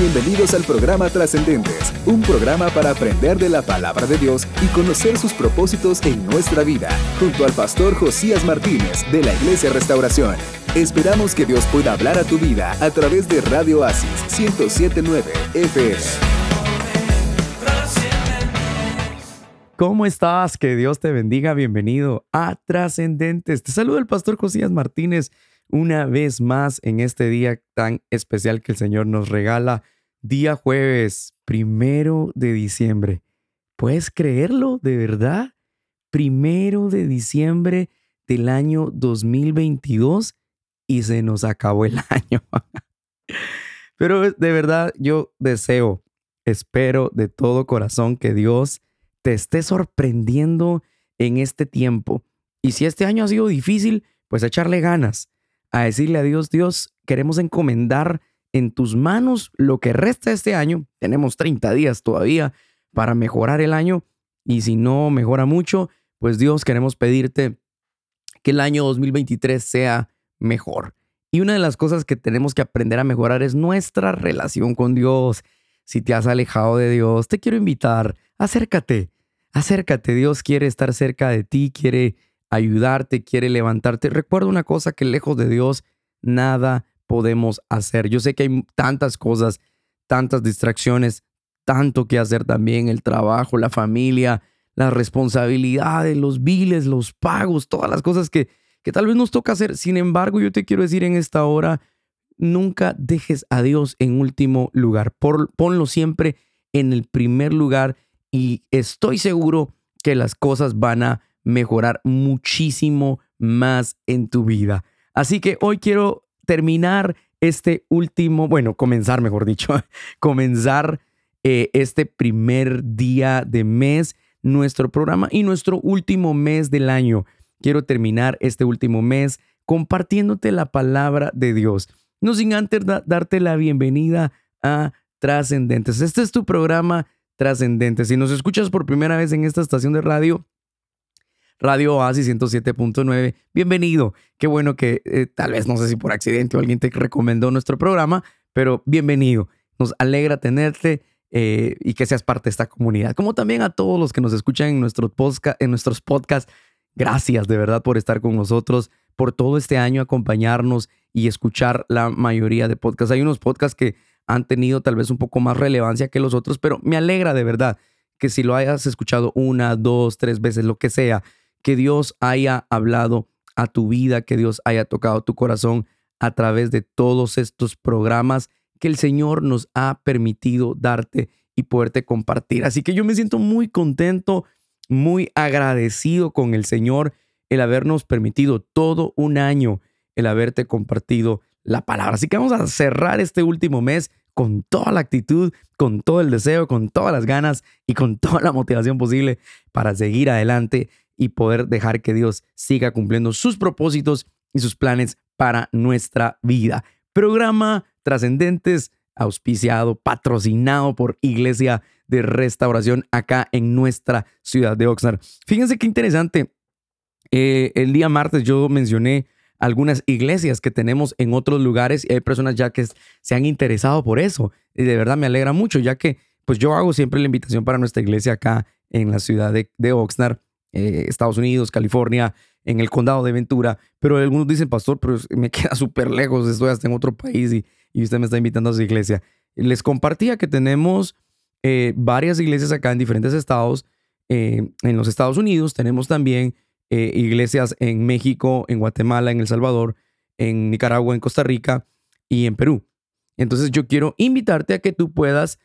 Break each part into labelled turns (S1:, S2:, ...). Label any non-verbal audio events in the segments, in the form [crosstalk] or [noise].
S1: Bienvenidos al programa Trascendentes, un programa para aprender de la palabra de Dios y conocer sus propósitos en nuestra vida, junto al pastor Josías Martínez de la Iglesia Restauración. Esperamos que Dios pueda hablar a tu vida a través de Radio Asis 1079 FM.
S2: ¿Cómo estás? Que Dios te bendiga. Bienvenido a Trascendentes. Te saluda el pastor Josías Martínez una vez más en este día tan especial que el Señor nos regala, día jueves, primero de diciembre. ¿Puedes creerlo de verdad? Primero de diciembre del año 2022 y se nos acabó el [laughs] año. Pero de verdad yo deseo, espero de todo corazón que Dios te esté sorprendiendo en este tiempo. Y si este año ha sido difícil, pues echarle ganas a decirle a Dios, Dios, queremos encomendar en tus manos lo que resta este año. Tenemos 30 días todavía para mejorar el año y si no mejora mucho, pues Dios, queremos pedirte que el año 2023 sea mejor. Y una de las cosas que tenemos que aprender a mejorar es nuestra relación con Dios. Si te has alejado de Dios, te quiero invitar, acércate, acércate. Dios quiere estar cerca de ti, quiere ayudarte, quiere levantarte. Recuerda una cosa que lejos de Dios nada podemos hacer. Yo sé que hay tantas cosas, tantas distracciones, tanto que hacer también, el trabajo, la familia, las responsabilidades, los biles, los pagos, todas las cosas que, que tal vez nos toca hacer. Sin embargo, yo te quiero decir en esta hora, nunca dejes a Dios en último lugar. ponlo siempre en el primer lugar y estoy seguro que las cosas van a mejorar muchísimo más en tu vida. Así que hoy quiero terminar este último, bueno, comenzar, mejor dicho, [laughs] comenzar eh, este primer día de mes, nuestro programa y nuestro último mes del año. Quiero terminar este último mes compartiéndote la palabra de Dios. No sin antes darte la bienvenida a Trascendentes. Este es tu programa Trascendentes. Si nos escuchas por primera vez en esta estación de radio, Radio Oasis 107.9. Bienvenido. Qué bueno que eh, tal vez no sé si por accidente o alguien te recomendó nuestro programa, pero bienvenido. Nos alegra tenerte eh, y que seas parte de esta comunidad. Como también a todos los que nos escuchan en, nuestro en nuestros podcasts. Gracias de verdad por estar con nosotros, por todo este año acompañarnos y escuchar la mayoría de podcasts. Hay unos podcasts que han tenido tal vez un poco más relevancia que los otros, pero me alegra de verdad que si lo hayas escuchado una, dos, tres veces, lo que sea, que Dios haya hablado a tu vida, que Dios haya tocado tu corazón a través de todos estos programas que el Señor nos ha permitido darte y poderte compartir. Así que yo me siento muy contento, muy agradecido con el Señor el habernos permitido todo un año, el haberte compartido la palabra. Así que vamos a cerrar este último mes con toda la actitud, con todo el deseo, con todas las ganas y con toda la motivación posible para seguir adelante y poder dejar que Dios siga cumpliendo sus propósitos y sus planes para nuestra vida. Programa Trascendentes, auspiciado, patrocinado por Iglesia de Restauración acá en nuestra ciudad de Oxnard. Fíjense qué interesante. Eh, el día martes yo mencioné algunas iglesias que tenemos en otros lugares y hay personas ya que se han interesado por eso. Y de verdad me alegra mucho, ya que pues yo hago siempre la invitación para nuestra iglesia acá en la ciudad de, de Oxnard eh, Estados Unidos, California, en el condado de Ventura, pero algunos dicen, pastor, pero me [laughs] queda súper lejos, estoy hasta en otro país y, usted me está invitando a su iglesia. Les compartía que tenemos eh, varias iglesias acá en diferentes estados. Eh, en los Estados Unidos tenemos también iglesias en México, en Guatemala, en El Salvador, en Nicaragua, en Costa Rica y en Perú. Entonces yo quiero invitarte a que tú puedas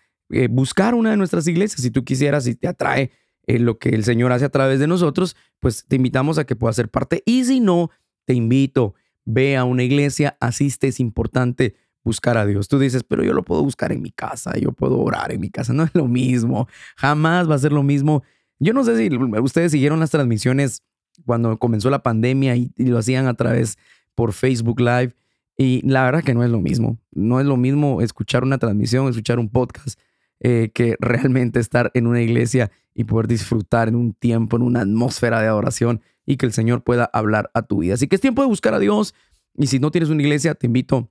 S2: buscar una de nuestras iglesias si tú quisieras, si te atrae eh, lo que el Señor hace a través de nosotros, pues te invitamos a que puedas ser parte. Y si no, te invito, ve a una iglesia, asiste, es importante buscar a Dios. Tú dices, pero yo lo puedo buscar en mi casa, yo puedo orar en mi casa, no es lo mismo, jamás va a ser lo mismo. Yo no sé si ustedes siguieron las transmisiones cuando comenzó la pandemia y, y lo hacían a través por Facebook Live. Y la verdad que no es lo mismo. No es lo mismo escuchar una transmisión, escuchar un podcast eh, que realmente estar en una iglesia y poder disfrutar en un tiempo, en una atmósfera de adoración y que el Señor pueda hablar a tu vida. Así que es tiempo de buscar a Dios y si no tienes una iglesia, te invito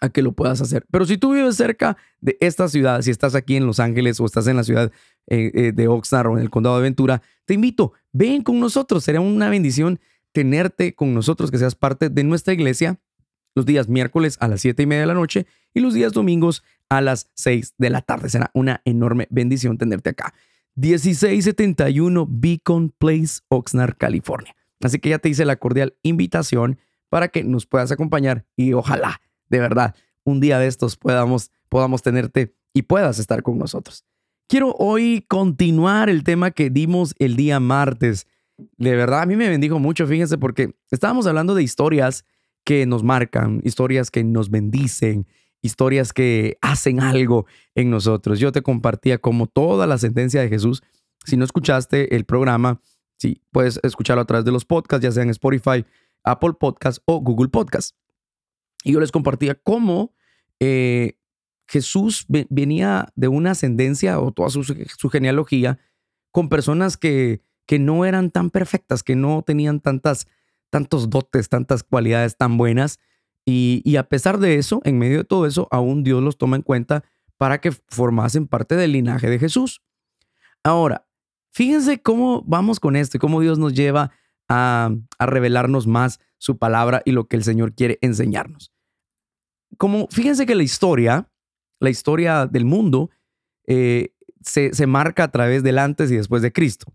S2: a que lo puedas hacer. Pero si tú vives cerca de esta ciudad, si estás aquí en Los Ángeles o estás en la ciudad eh, eh, de Oxnard o en el condado de Ventura, te invito, ven con nosotros. Será una bendición tenerte con nosotros, que seas parte de nuestra iglesia los días miércoles a las 7 y media de la noche y los días domingos a las 6 de la tarde. Será una enorme bendición tenerte acá. 1671 Beacon Place, Oxnard, California. Así que ya te hice la cordial invitación para que nos puedas acompañar y ojalá, de verdad, un día de estos podamos, podamos tenerte y puedas estar con nosotros. Quiero hoy continuar el tema que dimos el día martes. De verdad, a mí me bendijo mucho, fíjense, porque estábamos hablando de historias que nos marcan, historias que nos bendicen, historias que hacen algo en nosotros. Yo te compartía como toda la sentencia de Jesús. Si no escuchaste el programa, sí, puedes escucharlo a través de los podcasts, ya sea en Spotify, Apple Podcasts o Google Podcasts. Y yo les compartía cómo eh, Jesús venía de una ascendencia o toda su, genealogía con personas que, que no eran tan perfectas, que no tenían tantas, tantos dotes, tantas cualidades tan buenas. Y, a pesar de eso, en medio de todo eso, aún Dios los toma en cuenta para que formasen parte del linaje de Jesús. Ahora, fíjense cómo vamos con esto y cómo Dios nos lleva a, revelarnos más su palabra y lo que el Señor quiere enseñarnos. Como fíjense que la historia, la historia del mundo, eh, se, se marca a través del antes y después de Cristo.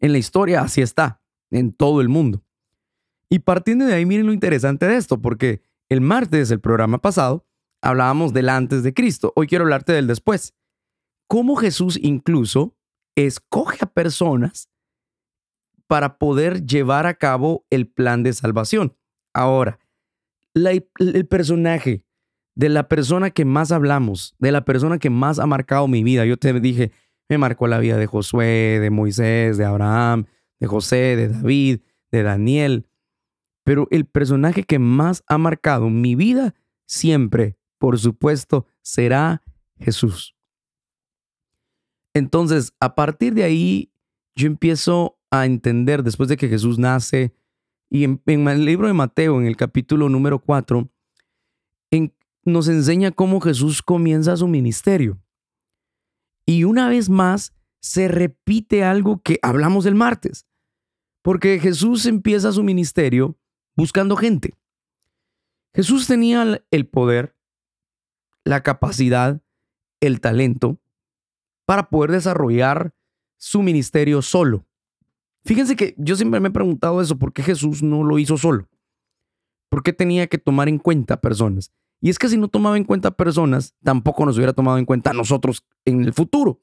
S2: En la historia así está, en todo el mundo. Y partiendo de ahí, miren lo interesante de esto, porque el martes del programa pasado hablábamos del antes de Cristo. Hoy quiero hablarte del después. Cómo Jesús incluso escoge a personas para poder llevar a cabo el plan de salvación. Ahora, el personaje de la persona que más hablamos, de la persona que más ha marcado mi vida, yo te dije, me marcó la vida de Josué, de Moisés, de Abraham, de José, de David, de Daniel, pero el personaje que más ha marcado mi vida siempre, por supuesto, será Jesús. Entonces, a partir de ahí, yo empiezo a entender después de que Jesús nace. Y en, el libro de Mateo, en el capítulo número 4, nos enseña cómo Jesús comienza su ministerio. Y una vez más se repite algo que hablamos el martes, porque Jesús empieza su ministerio buscando gente. Jesús tenía el poder, la capacidad, el talento para poder desarrollar su ministerio solo. Fíjense que yo siempre me he preguntado eso, ¿por qué Jesús no lo hizo solo? ¿Por qué tenía que tomar en cuenta personas? Y es que si no tomaba en cuenta personas, tampoco nos hubiera tomado en cuenta a nosotros en el futuro.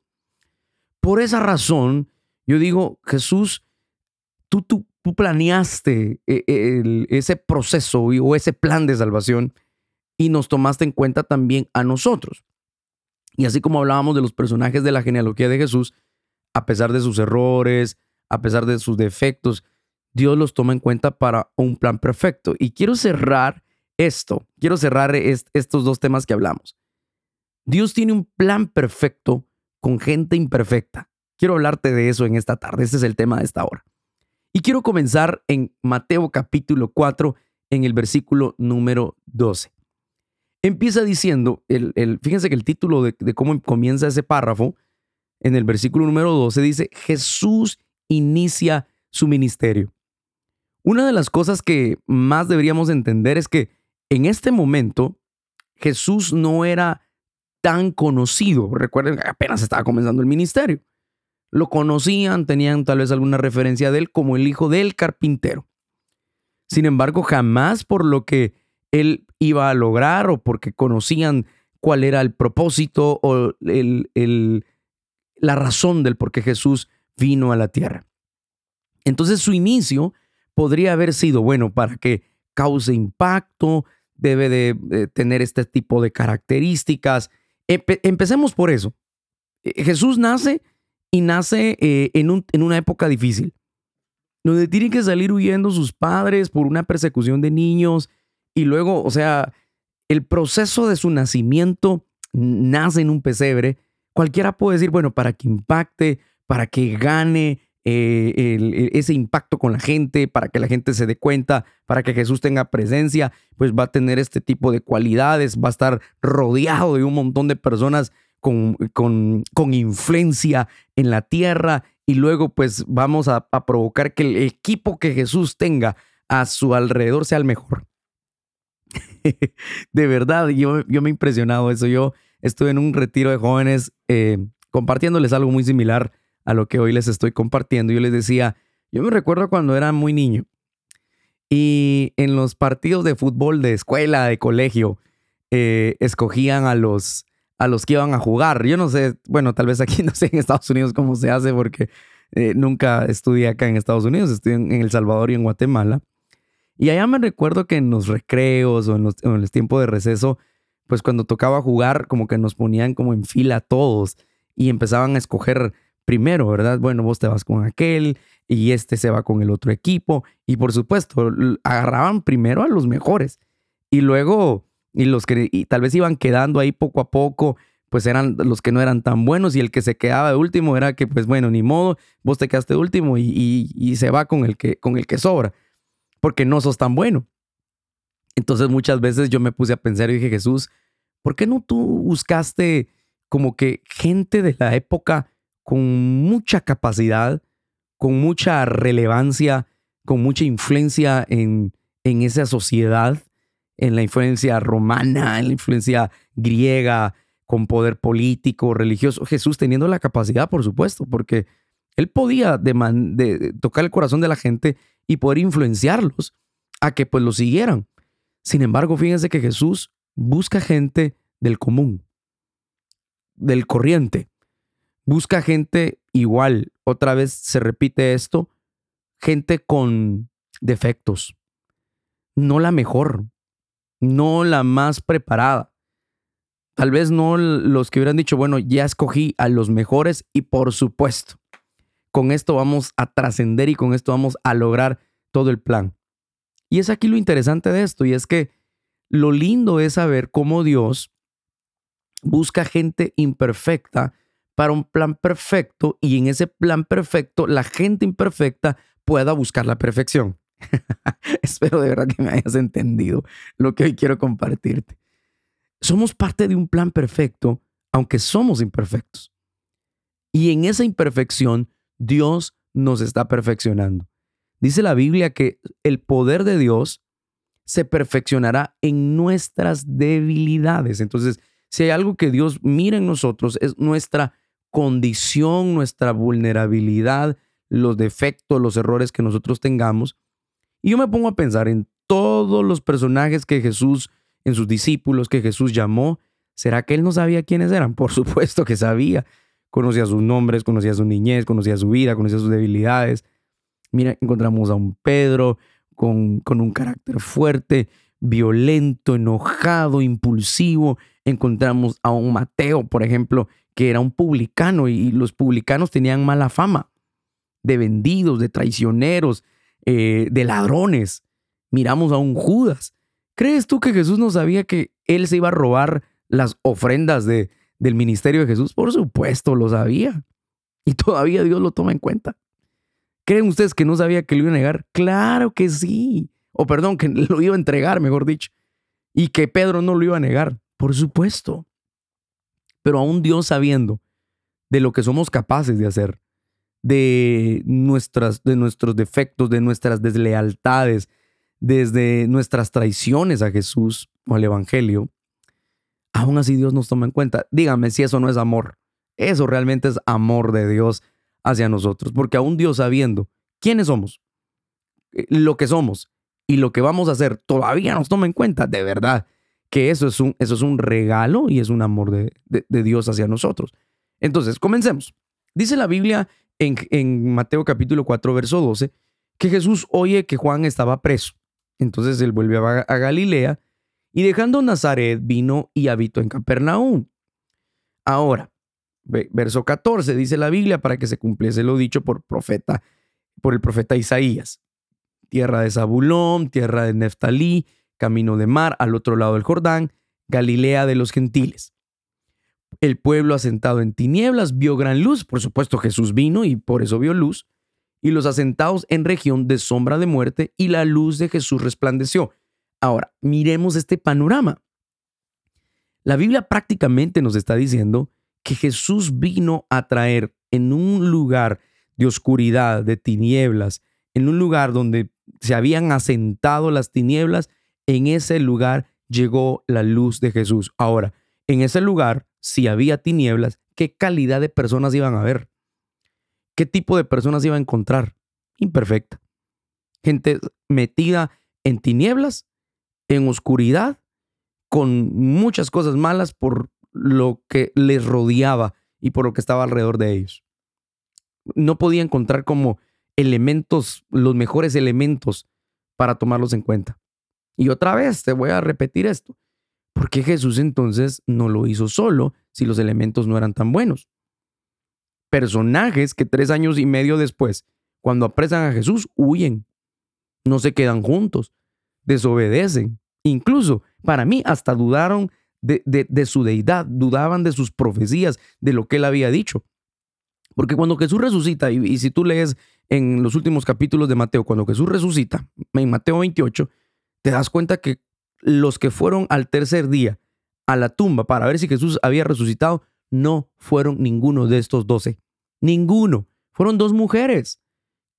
S2: Por esa razón, yo digo, Jesús, tú, tú, tú planeaste eh, ese proceso o ese plan de salvación y nos tomaste en cuenta también a nosotros. Y así como hablábamos de los personajes de la genealogía de Jesús, a pesar de sus errores, a pesar de sus defectos, Dios los toma en cuenta para un plan perfecto. Y quiero cerrar esto, quiero cerrar estos dos temas que hablamos. Dios tiene un plan perfecto con gente imperfecta. Quiero hablarte de eso en esta tarde. Este es el tema de esta hora. Y quiero comenzar en Mateo capítulo 4, en el versículo número 12. Empieza diciendo, el, fíjense que el título de, de cómo comienza ese párrafo, en el versículo número 12 dice, Jesús inicia su ministerio. Una de las cosas que más deberíamos entender es que en este momento Jesús no era tan conocido. Recuerden que apenas estaba comenzando el ministerio. Lo conocían, tenían tal vez alguna referencia de él como el hijo del carpintero. Sin embargo, jamás por lo que él iba a lograr o porque conocían cuál era el propósito o el, la razón del por qué Jesús vino a la tierra. Entonces su inicio podría haber sido, bueno, para que cause impacto, debe de, tener este tipo de características. empecemos por eso. Eh, Jesús nace y nace eh, en, en una época difícil, donde tienen que salir huyendo sus padres por una persecución de niños y luego, o sea, el proceso de su nacimiento nace en un pesebre. Cualquiera puede decir, bueno, para que impacte, para que gane eh, ese impacto con la gente, para que la gente se dé cuenta, para que Jesús tenga presencia, pues va a tener este tipo de cualidades, va a estar rodeado de un montón de personas con, con, con influencia en la tierra y luego pues vamos a, provocar que el equipo que Jesús tenga a su alrededor sea el mejor. [laughs] de verdad, yo, yo me he impresionado eso. Yo estuve en un retiro de jóvenes eh, compartiéndoles algo muy similar a lo que hoy les estoy compartiendo. Yo les decía, yo me recuerdo cuando era muy niño y en los partidos de fútbol de escuela, de colegio, eh, escogían a los, a los que iban a jugar. Yo no sé, bueno, tal vez aquí [laughs] no sé en Estados Unidos cómo se hace porque eh, nunca estudié acá en Estados Unidos, estudié en, El Salvador y en Guatemala. Y allá me recuerdo que en los recreos o en los, en los tiempos de receso, pues cuando tocaba jugar, como que nos ponían como en fila todos y empezaban a escoger primero, ¿verdad? Bueno, vos te vas con aquel y este se va con el otro equipo. Y por supuesto, agarraban primero a los mejores y luego, y los que y tal vez iban quedando ahí poco a poco, pues eran los que no eran tan buenos y el que se quedaba último era que, pues bueno, ni modo, vos te quedaste último y, y, se va con el, que, con el que sobra, porque no sos tan bueno. Entonces muchas veces yo me puse a pensar y dije, Jesús, ¿por qué no tú buscaste como que gente de la época con mucha capacidad, con mucha relevancia, con mucha influencia en, en esa sociedad, en la influencia romana, en la influencia griega, con poder político, religioso. Jesús teniendo la capacidad, por supuesto, porque él podía tocar el corazón de la gente y poder influenciarlos a que pues lo siguieran. Sin embargo, fíjense que Jesús busca gente del común, del corriente. Busca gente igual. Otra vez se repite esto. Gente con defectos. No la mejor. No la más preparada. Tal vez no los que hubieran dicho, bueno, ya escogí a los mejores y por supuesto, con esto vamos a trascender y con esto vamos a lograr todo el plan. Y es aquí lo interesante de esto y es que lo lindo es saber cómo Dios busca gente imperfecta para un plan perfecto y en ese plan perfecto la gente imperfecta pueda buscar la perfección. [laughs] Espero de verdad que me hayas entendido lo que hoy quiero compartirte. Somos parte de un plan perfecto, aunque somos imperfectos. Y en esa imperfección, Dios nos está perfeccionando. Dice la Biblia que el poder de Dios se perfeccionará en nuestras debilidades. Entonces, si hay algo que Dios mira en nosotros, es nuestra condición, nuestra vulnerabilidad, los defectos, los errores que nosotros tengamos. Y yo me pongo a pensar en todos los personajes que Jesús, en sus discípulos que Jesús llamó. ¿Será que él no sabía quiénes eran? [laughs] Por supuesto que sabía. Conocía sus nombres, conocía su niñez, conocía su vida, conocía sus debilidades. Mira, encontramos a un Pedro con, con un carácter fuerte, violento, enojado, impulsivo. Encontramos a un Mateo, por ejemplo, que era un publicano y los publicanos tenían mala fama de vendidos, de traicioneros, eh, de ladrones. Miramos a un Judas. ¿Crees tú que Jesús no sabía que él se iba a robar las ofrendas de, del ministerio de Jesús? Por supuesto, lo sabía. Y todavía Dios lo toma en cuenta. ¿Creen ustedes que no sabía que lo iba a negar? Claro que sí o perdón, que [laughs] lo iba a entregar, mejor dicho, y que Pedro no lo iba a negar, por supuesto. Pero aún Dios sabiendo de lo que somos capaces de hacer, de, nuestras, de nuestros defectos, de nuestras deslealtades, desde nuestras traiciones a Jesús o al Evangelio, aún así Dios nos toma en cuenta. Dígame si eso no es amor. Eso realmente es amor de Dios hacia nosotros, porque aún Dios sabiendo quiénes somos, eh, lo que somos y lo que vamos a hacer todavía nos toma en cuenta, de verdad, que eso es un, eso es un regalo y es un amor de, Dios hacia nosotros. Entonces, comencemos. Dice la Biblia en, Mateo capítulo 4, verso 12, que Jesús oye que Juan estaba preso. Entonces él vuelve a, a Galilea y dejando Nazaret vino y habitó en Capernaum. Ahora, verso 14 dice la Biblia para que se cumpliese lo dicho por profeta por el profeta Isaías tierra de Zabulón, tierra de Neftalí, camino de mar al otro lado del Jordán, Galilea de los gentiles. El pueblo asentado en tinieblas vio gran luz, por supuesto Jesús vino y por eso vio luz, y los asentados en región de sombra de muerte, y la luz de Jesús resplandeció. Ahora, miremos este panorama. La Biblia prácticamente nos está diciendo que Jesús vino a traer en un lugar de oscuridad, de tinieblas, en un lugar donde se habían asentado las tinieblas, en ese lugar llegó la luz de Jesús. Ahora, en ese lugar, si había tinieblas, ¿qué calidad de personas iban a ver? ¿Qué tipo de personas iba a encontrar? Imperfecta. Gente metida en tinieblas, en oscuridad, con muchas cosas malas por lo que les rodeaba y por lo que estaba alrededor de ellos. No podía encontrar como elementos, los mejores elementos para tomarlos en cuenta. Y otra vez te voy a repetir esto. ¿Por qué Jesús entonces no lo hizo solo si los elementos no eran tan buenos? Personajes que tres años y medio después, cuando apresan a Jesús, huyen, no se quedan juntos, desobedecen. Incluso, para mí, hasta dudaron de, su deidad, dudaban de sus profecías, de lo que él había dicho. Porque cuando Jesús resucita, y, y si tú lees en los últimos capítulos de Mateo, cuando Jesús resucita, en Mateo 28, te das cuenta que los que fueron al tercer día a la tumba para ver si Jesús había resucitado, no fueron ninguno de estos doce. Ninguno. Fueron dos mujeres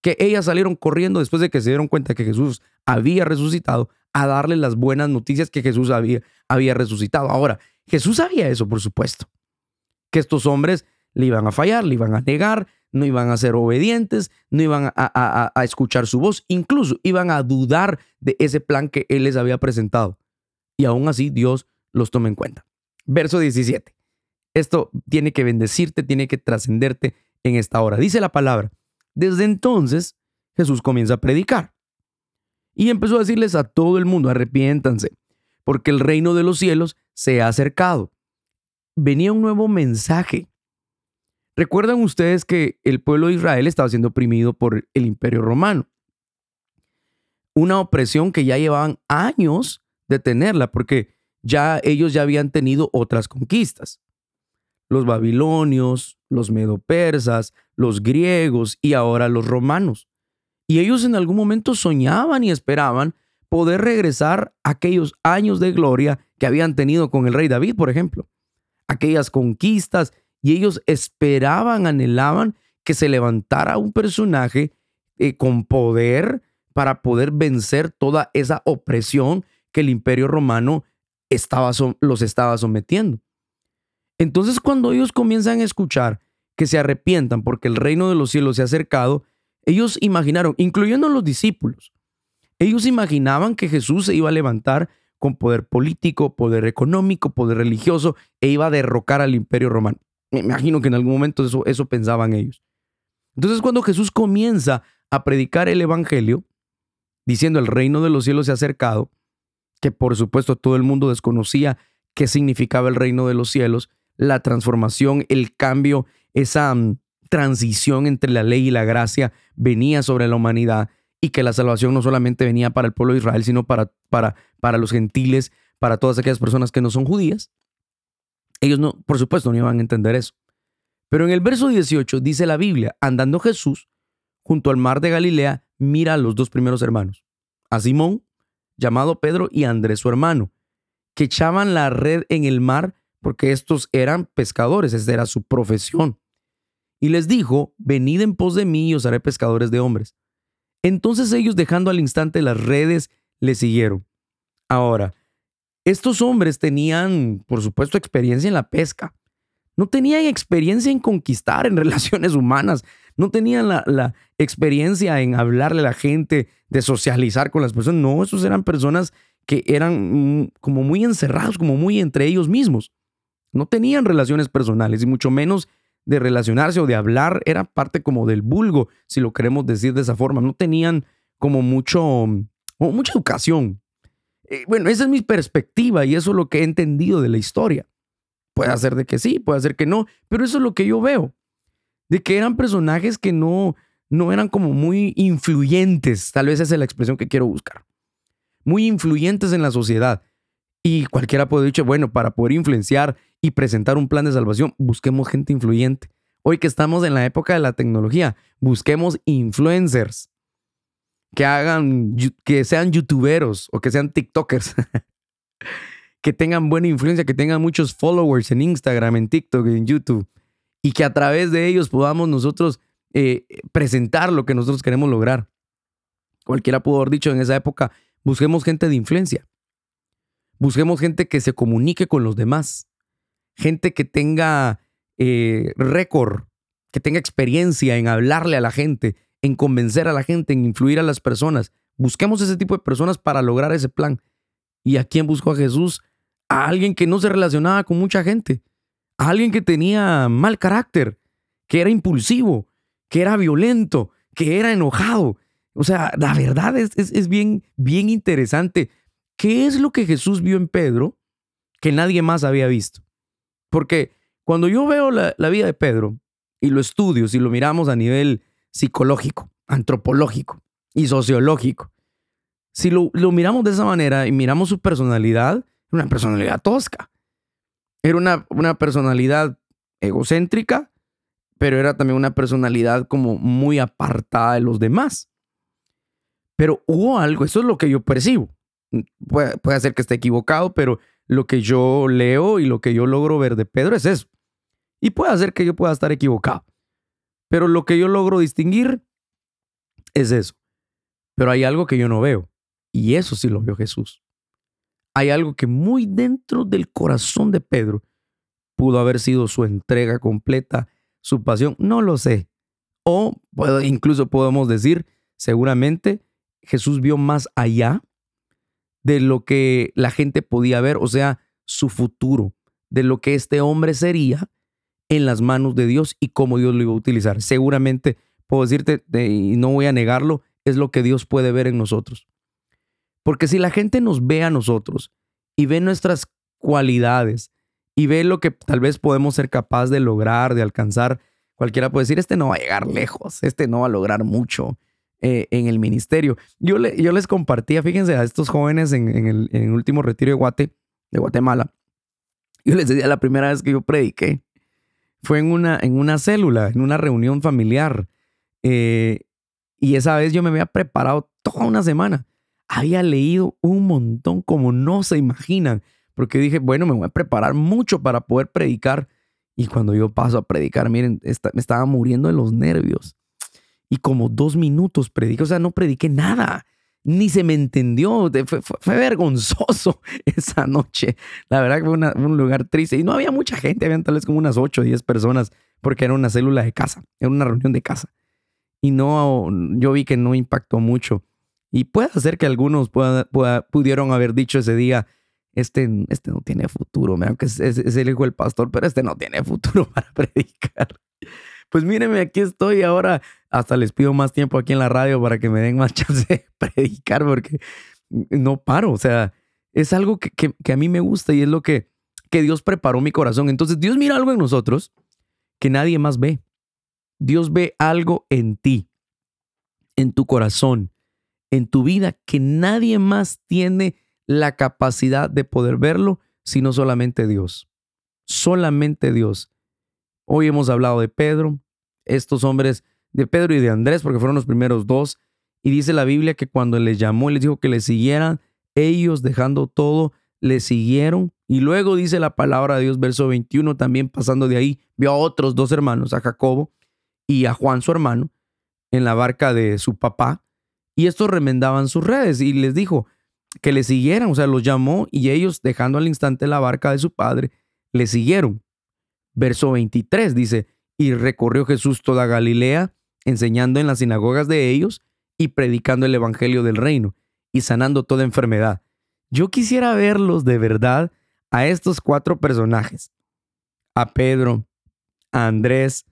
S2: que ellas salieron corriendo después de que se dieron cuenta que Jesús había resucitado a darle las buenas noticias que Jesús había, había resucitado. Ahora, Jesús sabía eso, por supuesto, que estos hombres le iban a fallar, le iban a negar, no iban a ser obedientes, no iban a, escuchar su voz, incluso iban a dudar de ese plan que Él les había presentado. Y aún así Dios los toma en cuenta. Verso 17. Esto tiene que bendecirte, tiene que trascenderte en esta hora. Dice la palabra. Desde entonces Jesús comienza a predicar. Y empezó a decirles a todo el mundo, arrepiéntanse, porque el reino de los cielos se ha acercado. Venía un nuevo mensaje Recuerdan ustedes que el pueblo de Israel estaba siendo oprimido por el imperio romano. Una opresión que ya llevaban años de tenerla porque ya ellos ya habían tenido otras conquistas. Los babilonios, los medopersas, los griegos y ahora los romanos. Y ellos en algún momento soñaban y esperaban poder regresar a aquellos años de gloria que habían tenido con el rey David, por ejemplo. Aquellas conquistas y ellos esperaban, anhelaban que se levantara un personaje eh, con poder para poder vencer toda esa opresión que el imperio romano estaba, los estaba sometiendo. Entonces cuando ellos comienzan a escuchar que se arrepientan porque el reino de los cielos se ha acercado, ellos imaginaron, incluyendo los discípulos, ellos imaginaban que Jesús se iba a levantar con poder político, poder económico, poder religioso e iba a derrocar al imperio romano. Me imagino que en algún momento eso, eso pensaban ellos. Entonces cuando Jesús comienza a predicar el Evangelio, diciendo el reino de los cielos se ha acercado, que por supuesto todo el mundo desconocía qué significaba el reino de los cielos, la transformación, el cambio, esa mm, transición entre la ley y la gracia venía sobre la humanidad y que la salvación no solamente venía para el pueblo de Israel, sino para, para, para los gentiles, para todas aquellas personas que no son judías. Ellos no, por supuesto, no iban a entender eso. Pero en el verso 18 dice la Biblia, andando Jesús junto al mar de Galilea, mira a los dos primeros hermanos, a Simón, llamado Pedro, y a Andrés su hermano, que echaban la red en el mar porque estos eran pescadores, esa era su profesión. Y les dijo, venid en pos de mí y os haré pescadores de hombres. Entonces ellos, dejando al instante las redes, le siguieron. Ahora, estos hombres tenían, por supuesto, experiencia en la pesca. No tenían experiencia en conquistar en [laughs] relaciones humanas. No tenían la, experiencia en hablarle a la gente, de socializar con las personas. No, esos eran personas que eran mm, como muy encerrados, como muy entre ellos mismos. No tenían relaciones personales y mucho menos de relacionarse o de hablar. Era parte como del vulgo, si lo queremos decir de esa forma. No tenían como mucho, mucha educación eh, bueno, esa es mi perspectiva y eso es lo que he entendido de la historia. Puede ser de que sí, puede ser que no, pero eso es lo que yo veo. De que eran personajes que no, no eran como muy influyentes, tal vez esa es la expresión que quiero buscar. Muy influyentes en la sociedad. Y cualquiera puede decir, bueno, para poder influenciar y presentar un plan de salvación, busquemos gente influyente. Hoy que estamos en la época de la tecnología, busquemos influencers que hagan, que sean youtuberos o que sean TikTokers, [laughs] que tengan buena influencia, que tengan muchos followers en Instagram, en TikTok, en YouTube, y que a través de ellos podamos nosotros eh, presentar lo que nosotros queremos lograr. Cualquiera pudo haber dicho en esa época, busquemos gente de influencia, busquemos gente que se comunique con los demás, gente que tenga eh, récord, que tenga experiencia en hablarle a la gente, en convencer a la gente, en influir a las personas. Busquemos ese tipo de personas para lograr ese plan. ¿Y a quién buscó a Jesús? A alguien que no se relacionaba con mucha gente, a alguien que tenía mal carácter, que era impulsivo, que era violento, que era enojado. O sea, la verdad es, es, bien, bien interesante. ¿Qué es lo que Jesús vio en Pedro que nadie más había visto? Porque cuando yo veo la, la vida de Pedro y lo estudio, si lo miramos a nivel psicológico, antropológico y sociológico. Si lo, miramos de esa manera y miramos su personalidad, era una personalidad tosca. Era una, una personalidad egocéntrica, pero era también una personalidad como muy apartada de los demás. Pero hubo algo, eso es lo que yo percibo. Puede, puede ser que esté equivocado, pero lo que yo leo y lo que yo logro ver de Pedro es eso. Y puede ser que yo pueda estar equivocado. Pero lo que yo logro distinguir es eso. Pero hay algo que yo no veo. Y eso sí lo vio Jesús. Hay algo que muy dentro del corazón de Pedro pudo haber sido su entrega completa, su pasión, no lo sé. O incluso podemos decir, seguramente Jesús vio más allá de lo que la gente podía ver, o sea, su futuro, de lo que este hombre sería en las manos de Dios y cómo Dios lo iba a utilizar. Seguramente puedo decirte, y no voy a negarlo, es lo que Dios puede ver en nosotros. Porque si la gente nos ve a nosotros y ve nuestras cualidades y ve lo que tal vez podemos ser capaz de lograr, de alcanzar, cualquiera puede decir, este no va a llegar lejos, este no va a lograr mucho eh, en el ministerio. Yo, le, yo les compartía, fíjense, a estos jóvenes en, el, en el último retiro de, Guate, de Guatemala, yo les decía la primera vez que yo prediqué, fue en una, en una célula, en una reunión familiar. Eh, y esa vez yo me había preparado toda una semana. Había leído un montón como no se imaginan, porque dije, bueno, me voy a preparar mucho para poder predicar. Y cuando yo paso a predicar, miren, me estaba muriendo de los nervios. Y como dos minutos prediqué, o sea, no prediqué nada ni se me entendió. Fue, vergonzoso [laughs] esa noche. La verdad que fue un lugar triste. Y no había mucha gente, habían tal vez como unas 8 o 10 personas, porque era una célula de casa, era una reunión de casa. Y no, yo vi que no impactó mucho. Y puede ser que algunos pudieron haber dicho ese día, este, este no tiene futuro, aunque es, es el hijo del pastor, pero este no tiene futuro [laughs] para predicar pues mírenme, aquí estoy ahora. Hasta les pido más tiempo aquí en la radio para que me den más [laughs] chance de predicar porque no paro. O sea, es algo que, a mí me gusta y es lo que, que Dios preparó mi corazón. Entonces Dios mira algo en nosotros que nadie más ve. Dios ve algo en ti, en tu corazón, en tu vida, que nadie más tiene la capacidad de poder verlo, sino solamente Dios. Solamente Dios. Hoy hemos hablado de Pedro, estos hombres, de Pedro y de Andrés, porque fueron los primeros dos. Y dice la Biblia que cuando les llamó y les dijo que le siguieran, ellos dejando todo, le siguieron. Y luego dice la palabra de Dios, verso 21, también pasando de ahí, vio a otros dos hermanos, a Jacobo y a Juan su hermano, en la barca de su papá. Y estos remendaban sus redes y les dijo que le siguieran, o sea, los llamó y ellos, dejando al instante la barca de su padre, le siguieron. Verso 23 dice, y recorrió Jesús toda Galilea, enseñando en las sinagogas de ellos y predicando el Evangelio del reino y sanando toda enfermedad. Yo quisiera verlos de verdad a estos cuatro personajes, a Pedro, a Andrés,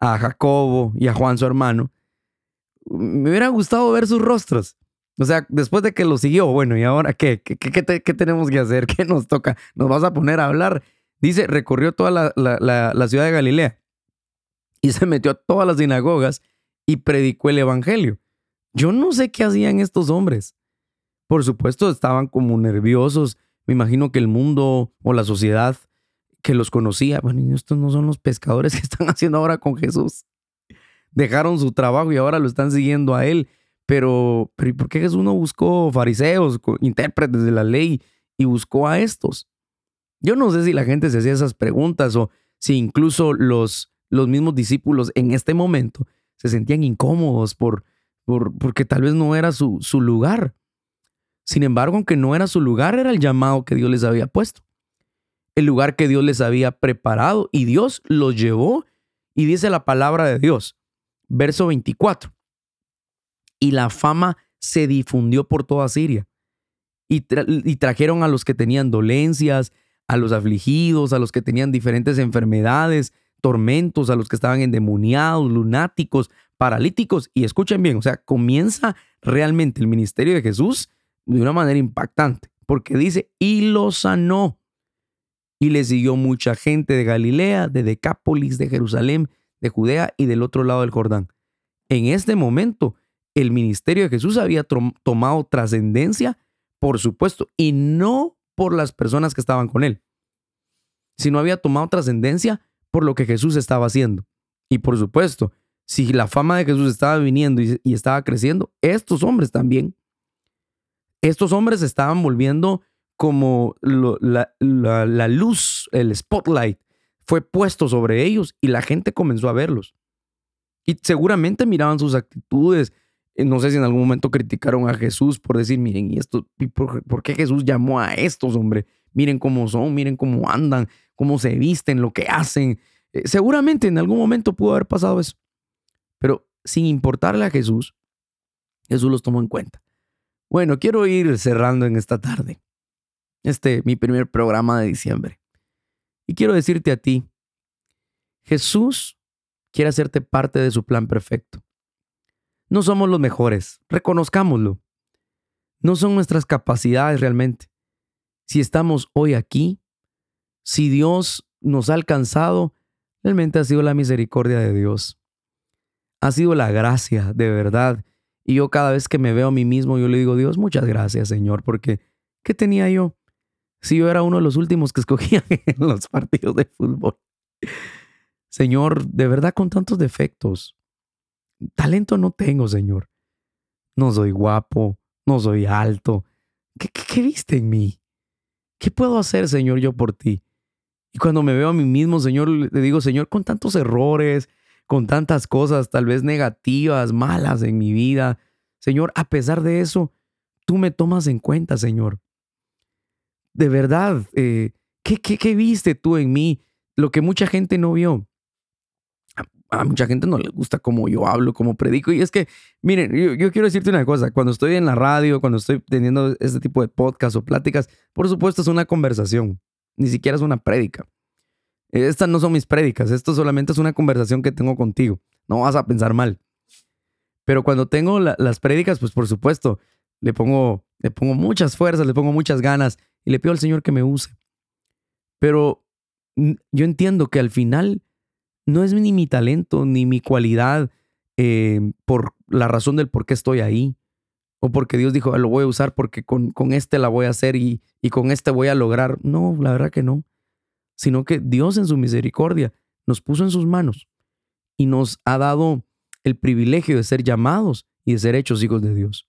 S2: a Jacobo y a Juan su hermano. Me hubiera gustado ver sus rostros. O sea, después de que lo siguió, bueno, ¿y ahora qué? ¿Qué, qué, qué tenemos que hacer? [laughs] ¿Qué nos toca? ¿Nos vas a poner a hablar? Dice, recorrió toda la, ciudad de Galilea y se metió a todas las sinagogas y predicó el Evangelio. Yo no sé qué hacían estos hombres. Por supuesto, estaban como nerviosos. Me imagino que el mundo o la sociedad que los conocía. Bueno, estos no son los pescadores que están [laughs] haciendo ahora con Jesús. Dejaron su trabajo y ahora lo están siguiendo a él. Pero, pero ¿y por qué Jesús no buscó fariseos, intérpretes de la ley y buscó a estos? Yo no sé si la gente se hacía esas preguntas o si incluso los, los mismos discípulos en este momento se sentían incómodos por, por, porque tal vez no era su, su lugar. Sin embargo, aunque no era su lugar, era el llamado que Dios les había puesto. El lugar que Dios les había preparado y Dios los llevó y dice la palabra de Dios. Verso 24. Y la fama se difundió por toda Siria. Y, y, trajeron a los que tenían dolencias, a los afligidos, a los que tenían diferentes enfermedades, tormentos, a los que estaban endemoniados, lunáticos, paralíticos. Y escuchen bien, o sea, comienza realmente el ministerio de Jesús de una manera impactante, porque dice, y lo sanó. Y le siguió mucha gente de Galilea, de Decápolis, de Jerusalén, de Judea y del otro lado del Jordán. En este momento, el ministerio de Jesús había tomado trascendencia, por supuesto, y no por las personas que estaban con él, sino había tomado trascendencia por lo que Jesús estaba haciendo. Y por supuesto, si la fama de Jesús estaba viniendo y, estaba creciendo, estos hombres también estos hombres estaban volviendo como la, luz, el spotlight fue puesto sobre ellos y la gente comenzó a verlos. Y seguramente miraban sus actitudes. Eh, no sé si en algún momento criticaron a Jesús por decir, miren, ¿y esto, por, qué Jesús llamó a estos, hombre? Miren cómo son, miren cómo andan, cómo se visten, lo que hacen. Eh, seguramente en algún momento pudo haber pasado eso. Pero sin importarle a Jesús, Jesús los tomó en cuenta. Bueno, quiero ir cerrando en esta tarde. Este, mi primer programa de diciembre. Y quiero decirte a ti, Jesús quiere hacerte parte de su plan perfecto. No somos los mejores, reconozcámoslo. No son nuestras capacidades realmente. Si estamos hoy aquí, si Dios nos ha alcanzado, realmente ha sido la misericordia de Dios. Ha sido la gracia de verdad y yo cada vez que me veo a mí mismo, yo le digo, Dios, muchas gracias, Señor, porque ¿qué tenía yo? Si yo era uno de los últimos que escogía [laughs] en los partidos de fútbol. Señor, de verdad con tantos defectos. Talento no tengo, Señor. No soy guapo, no soy alto. ¿Qué, qué, viste en mí? ¿Qué puedo hacer, Señor, yo por ti? Y cuando me veo a mí mismo, Señor, le digo, Señor, con tantos errores, con tantas cosas tal vez negativas, malas en mi vida. Señor, a pesar de eso, tú me tomas en cuenta, Señor. De verdad, eh, ¿qué, qué, viste tú en mí? Lo que mucha gente no vio. A, mucha gente no le gusta cómo yo hablo, cómo predico. Y es que, miren, yo, yo, quiero decirte una cosa. Cuando estoy en la radio, cuando estoy teniendo este tipo de podcast o pláticas, por supuesto es una conversación. Ni siquiera es una prédica. Estas no son mis prédicas, esto solamente es una conversación que tengo contigo. No vas a pensar mal. Pero cuando tengo las prédicas, pues por supuesto, le pongo, le pongo muchas fuerzas, le pongo muchas ganas y le pido al Señor que me use. Pero yo entiendo que al final no es ni mi talento ni mi cualidad eh, por la razón del por qué estoy ahí. O porque Dios dijo, lo voy a usar porque con, con este la voy a hacer y, y con este voy a lograr. No, la verdad que no sino que Dios en su misericordia nos puso en sus manos y nos ha dado el privilegio de ser llamados y de ser hechos hijos de Dios.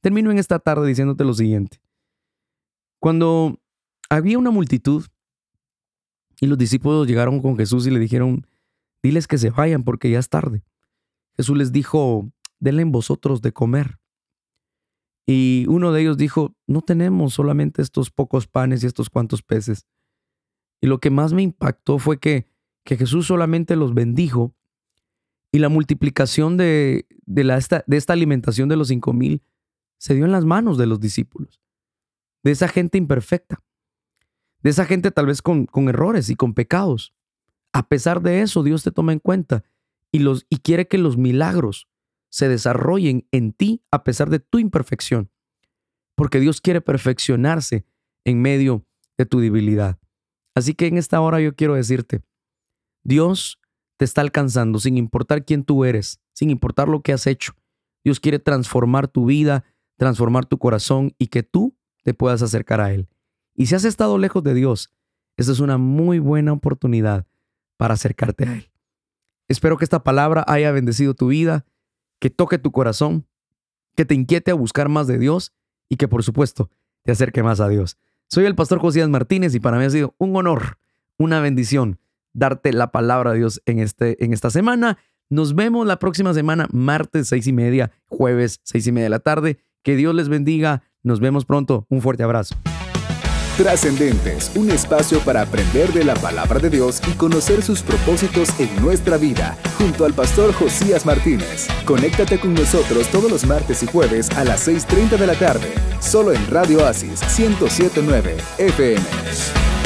S2: Termino en esta tarde diciéndote lo siguiente. Cuando había una multitud y los discípulos llegaron con Jesús y le dijeron, diles que se vayan porque ya es tarde. Jesús les dijo, denle en vosotros de comer. Y uno de ellos dijo, no tenemos solamente estos pocos panes y estos cuantos peces. Y lo que más me impactó fue que, que Jesús solamente los bendijo y la multiplicación de, de, la, esta, de esta alimentación de los cinco mil se dio en las manos de los discípulos, de esa gente imperfecta, de esa gente tal vez con, con errores y con pecados. A pesar de eso, Dios te toma en cuenta y, los, y quiere que los milagros se desarrollen en ti a pesar de tu imperfección, porque Dios quiere perfeccionarse en medio de tu debilidad. Así que en esta hora yo quiero decirte, Dios te está alcanzando sin importar quién tú eres, sin importar lo que has hecho. Dios quiere transformar tu vida, transformar tu corazón y que tú te puedas acercar a Él. Y si has estado lejos de Dios, esta es una muy buena oportunidad para acercarte a Él. Espero que esta palabra haya bendecido tu vida, que toque tu corazón, que te inquiete a buscar más de Dios y que por supuesto te acerque más a Dios. Soy el pastor Josías Martínez y para mí ha sido un honor, una bendición darte la palabra de Dios en, este, en esta semana. Nos vemos la próxima semana, martes seis y media, jueves seis y media de la tarde. Que Dios les bendiga. Nos vemos pronto. Un fuerte abrazo.
S1: Trascendentes, un espacio para aprender de la palabra de Dios y conocer sus propósitos en nuestra vida, junto al pastor Josías Martínez. Conéctate con nosotros todos los martes y jueves a las 6.30 de la tarde, solo en Radio Asis 1079 FM.